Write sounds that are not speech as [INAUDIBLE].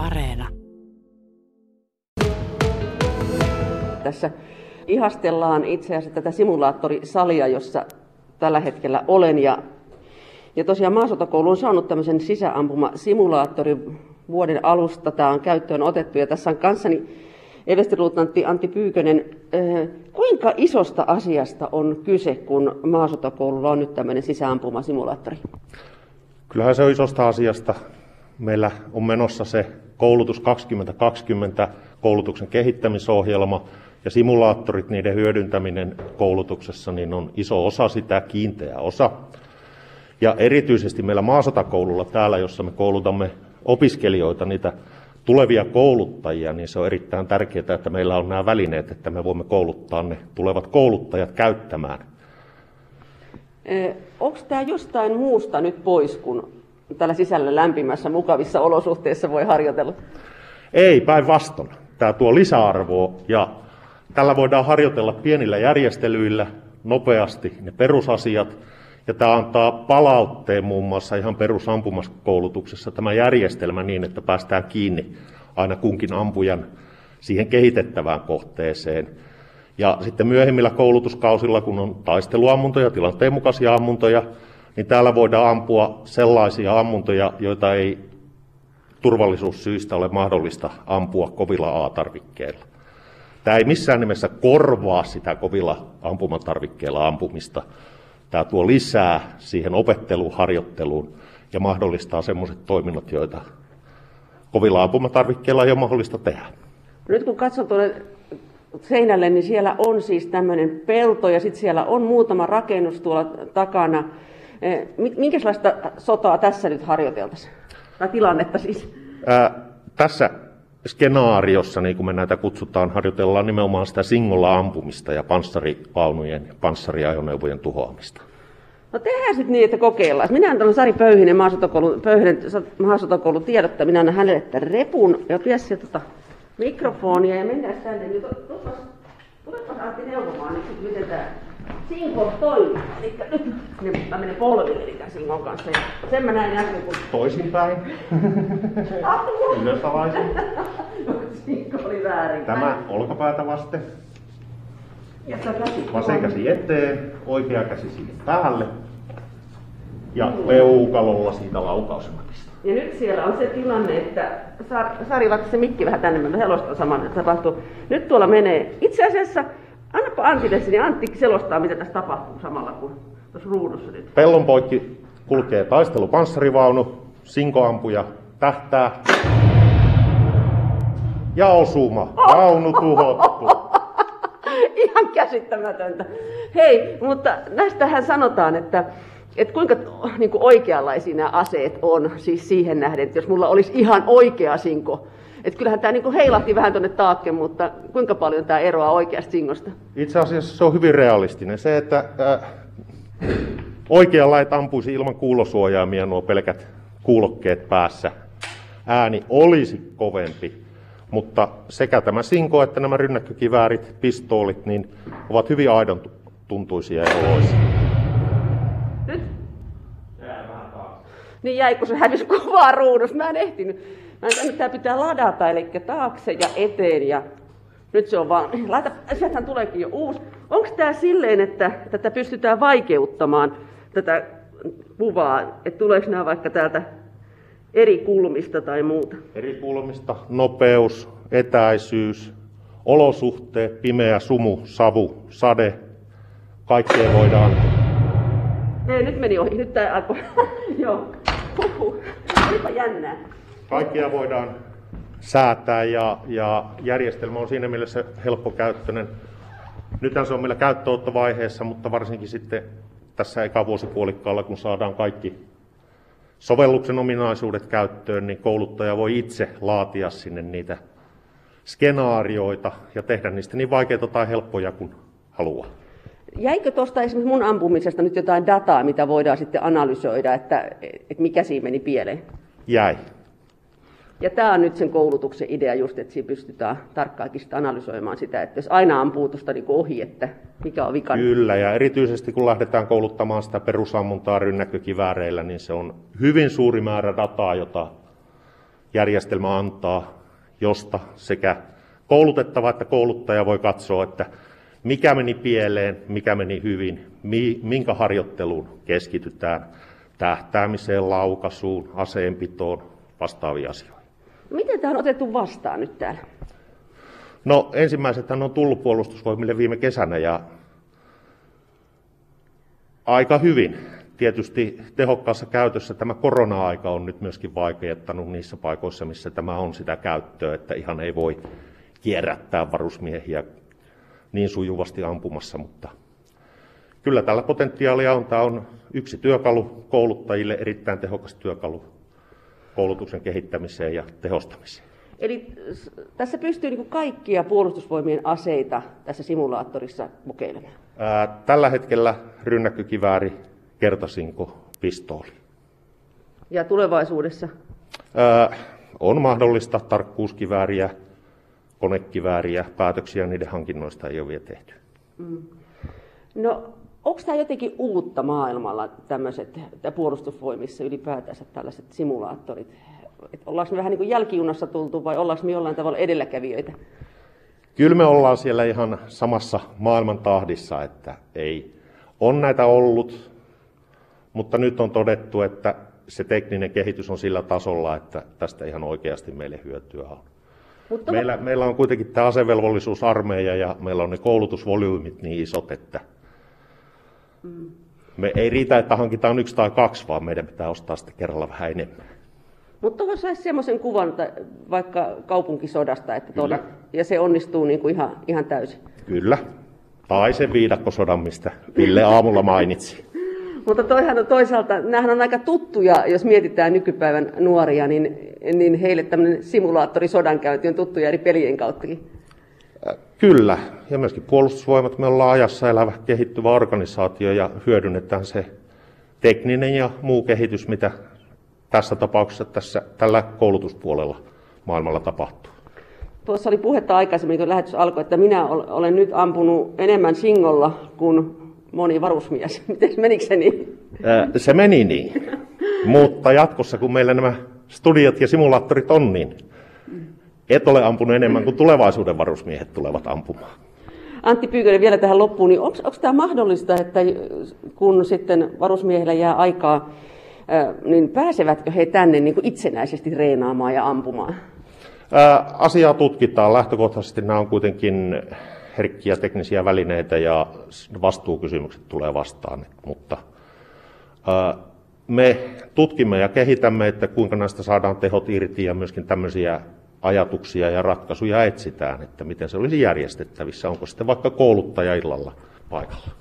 Areena. Tässä ihastellaan itse asiassa tätä simulaattorisalia, jossa tällä hetkellä olen. Ja, ja tosiaan maasotakoulu on saanut tämmöisen sisäampuma-simulaattorin vuoden alusta. Tämä on käyttöön otettu ja tässä on kanssani Everstiluutnantti Antti Pyykönen. Äh, kuinka isosta asiasta on kyse, kun maasotakoululla on nyt tämmöinen sisäampuma-simulaattori? Kyllähän se on isosta asiasta. Meillä on menossa se koulutus 2020 koulutuksen kehittämisohjelma ja simulaattorit, niiden hyödyntäminen koulutuksessa niin on iso osa sitä, kiinteä osa. Ja erityisesti meillä maasotakoululla täällä, jossa me koulutamme opiskelijoita, niitä tulevia kouluttajia, niin se on erittäin tärkeää, että meillä on nämä välineet, että me voimme kouluttaa ne tulevat kouluttajat käyttämään. Onko tämä jostain muusta nyt pois, kun täällä sisällä lämpimässä, mukavissa olosuhteissa voi harjoitella? Ei, päinvastoin. Tämä tuo lisäarvoa ja tällä voidaan harjoitella pienillä järjestelyillä nopeasti ne perusasiat. Ja tämä antaa palautteen muun muassa ihan perusampumaskoulutuksessa tämä järjestelmä niin, että päästään kiinni aina kunkin ampujan siihen kehitettävään kohteeseen. Ja sitten myöhemmillä koulutuskausilla, kun on taisteluammuntoja, tilanteen mukaisia ammuntoja, niin täällä voidaan ampua sellaisia ammuntoja, joita ei turvallisuussyistä ole mahdollista ampua kovilla A-tarvikkeilla. Tämä ei missään nimessä korvaa sitä kovilla ampumatarvikkeilla ampumista. Tämä tuo lisää siihen opetteluun, harjoitteluun ja mahdollistaa sellaiset toiminnot, joita kovilla ampumatarvikkeilla ei ole mahdollista tehdä. Nyt kun katson tuonne seinälle, niin siellä on siis tämmöinen pelto ja sitten siellä on muutama rakennus tuolla takana. Eh, minkälaista sotaa tässä nyt harjoiteltaisiin? Tai tilannetta siis? Ää, tässä skenaariossa, niin kuin me näitä kutsutaan, harjoitellaan nimenomaan sitä singolla ampumista ja panssarivaunujen ja panssariajoneuvojen tuhoamista. No tehdään sitten niin, että kokeillaan. Minä annan Sari Pöyhinen, maasotakoulun, Pöyhinen, maasotakoulun tiedottaja. Minä annan hänelle tämän repun ja pidä se tota, mikrofonia ja mennään tänne. Niin tulepas Antti neuvomaan nyt, miten tämä Sinko toimii. Eli nyt mä menen polville tämän Sinkon kanssa. Ja sen mä näin äsken, kun... Toisinpäin. [LAUGHS] Ylösalaisin. [LAUGHS] Sinko oli väärin. Tämä olkapäätä vasten. Ja käsi. Vasen käsi eteen, oikea käsi siihen päälle. Ja peukalolla siitä laukausmatista. Ja nyt siellä on se tilanne, että Sari, vaikka se mikki vähän tänne, mä selostan saman, että tapahtuu. Nyt tuolla menee, itse asiassa Annapa Antille niin Antti selostaa, mitä tässä tapahtuu samalla kuin tuossa ruudussa nyt. Pellon poikki kulkee taistelupanssarivaunu, sinkoampuja tähtää. Ja osuma, vaunu tuhottu. [LAUGHS] Ihan käsittämätöntä. Hei, mutta näistähän sanotaan, että, että kuinka niin kuin oikeanlaisia nämä aseet on, siis siihen nähden, että jos mulla olisi ihan oikea sinko, et kyllähän tämä niinku heilahti vähän tuonne taakke, mutta kuinka paljon tämä eroaa oikeasta singosta? Itse asiassa se on hyvin realistinen. Se, että äh, oikealla et ampuisi ilman kuulosuojaamia nuo pelkät kuulokkeet päässä, ääni olisi kovempi. Mutta sekä tämä sinko että nämä rynnäkkökiväärit, pistoolit, niin ovat hyvin aidon tuntuisia ja oloisia. Nyt? Niin jäi, kun se hävisi kuvaa ruudussa. Mä en ehtinyt. Mä en tämä pitää ladata, eli taakse ja eteen ja nyt se on vaan, laita, sieltähän tuleekin jo uusi. Onko tämä silleen, että tätä pystytään vaikeuttamaan, tätä kuvaa, että tuleeko nämä vaikka täältä eri kulmista tai muuta? Eri kulmista, nopeus, etäisyys, olosuhteet, pimeä sumu, savu, sade, kaikkea voidaan. Ei, nyt meni ohi, nyt tämä alkoi. [LAUGHS] Joo, olipa jännää. Kaikkia voidaan säätää ja, ja järjestelmä on siinä mielessä helppokäyttöinen. Nythän se on meillä käyttöottovaiheessa, mutta varsinkin sitten tässä eka vuosipuolikkaalla, kun saadaan kaikki sovelluksen ominaisuudet käyttöön, niin kouluttaja voi itse laatia sinne niitä skenaarioita ja tehdä niistä niin vaikeita tai helppoja kuin haluaa. Jäikö tuosta esimerkiksi mun ampumisesta nyt jotain dataa, mitä voidaan sitten analysoida, että, että mikä siinä meni pieleen? Jäi. Ja tämä on nyt sen koulutuksen idea just, että siinä pystytään tarkkaakin sitä analysoimaan sitä, että jos aina ampuu tuosta niin ohi, että mikä on vikana. Kyllä, ja erityisesti kun lähdetään kouluttamaan sitä perusammuntaa rynnäkkökivääreillä, niin se on hyvin suuri määrä dataa, jota järjestelmä antaa, josta sekä koulutettava että kouluttaja voi katsoa, että mikä meni pieleen, mikä meni hyvin, minkä harjoitteluun keskitytään, tähtäämiseen, laukasuun, aseenpitoon, vastaaviin asioihin. Miten tämä on otettu vastaan nyt täällä? No ensimmäiset on tullut puolustusvoimille viime kesänä ja aika hyvin. Tietysti tehokkaassa käytössä tämä korona-aika on nyt myöskin vaikeuttanut niissä paikoissa, missä tämä on sitä käyttöä, että ihan ei voi kierrättää varusmiehiä niin sujuvasti ampumassa, mutta kyllä tällä potentiaalia on. Tämä on yksi työkalu kouluttajille, erittäin tehokas työkalu koulutuksen kehittämiseen ja tehostamiseen. Eli tässä pystyy niin kaikkia puolustusvoimien aseita tässä simulaattorissa kokeilemaan? Ää, tällä hetkellä rynnäkkökivääri, kertasinko, pistooli. Ja tulevaisuudessa? Ää, on mahdollista tarkkuuskivääriä, konekivääriä, päätöksiä niiden hankinnoista ei ole vielä tehty. Mm. No, onko tämä jotenkin uutta maailmalla, tämmöiset puolustusvoimissa ylipäätänsä tällaiset simulaattorit? Et ollaanko me vähän niin kuin jälkijunassa tultu vai ollaanko me jollain tavalla edelläkävijöitä? Kyllä me ollaan siellä ihan samassa maailman tahdissa, että ei. On näitä ollut, mutta nyt on todettu, että se tekninen kehitys on sillä tasolla, että tästä ihan oikeasti meille hyötyä on. Mutta meillä, meillä on kuitenkin tämä asevelvollisuusarmeija ja meillä on ne koulutusvolyymit niin isot, että mm. me ei riitä, että hankitaan yksi tai kaksi, vaan meidän pitää ostaa sitten kerralla vähän enemmän. Mutta tuohon saisi semmoisen kuvan että vaikka kaupunkisodasta, että tuolla, ja se onnistuu niin kuin ihan, ihan täysin. Kyllä. Tai se viidakkosodan, mistä Ville aamulla mainitsi. [LAUGHS] Mutta toihan on toisaalta, nämähän on aika tuttuja, jos mietitään nykypäivän nuoria, niin, niin heille tämmöinen simulaattori sodankäynti on tuttuja eri pelien kauttakin. Kyllä, ja myöskin puolustusvoimat, me ollaan ajassa elävä kehittyvä organisaatio ja hyödynnetään se tekninen ja muu kehitys, mitä tässä tapauksessa tässä, tällä koulutuspuolella maailmalla tapahtuu. Tuossa oli puhetta aikaisemmin, kun lähetys alkoi, että minä olen nyt ampunut enemmän singolla kuin moni varusmies. [LAUGHS] Miten menikö se niin? Se meni niin. [LAUGHS] Mutta jatkossa, kun meillä nämä studiot ja simulaattorit on, niin et ole ampunut enemmän kuin tulevaisuuden varusmiehet tulevat ampumaan. Antti Pyykönen vielä tähän loppuun, niin onko tämä mahdollista, että kun sitten varusmiehillä jää aikaa, niin pääsevätkö he tänne niin kuin itsenäisesti reenaamaan ja ampumaan? Asiaa tutkitaan. Lähtökohtaisesti nämä on kuitenkin herkkiä teknisiä välineitä ja vastuukysymykset tulee vastaan. Mutta me tutkimme ja kehitämme, että kuinka näistä saadaan tehot irti ja myöskin tämmöisiä ajatuksia ja ratkaisuja etsitään, että miten se olisi järjestettävissä. Onko sitten vaikka kouluttaja illalla paikalla.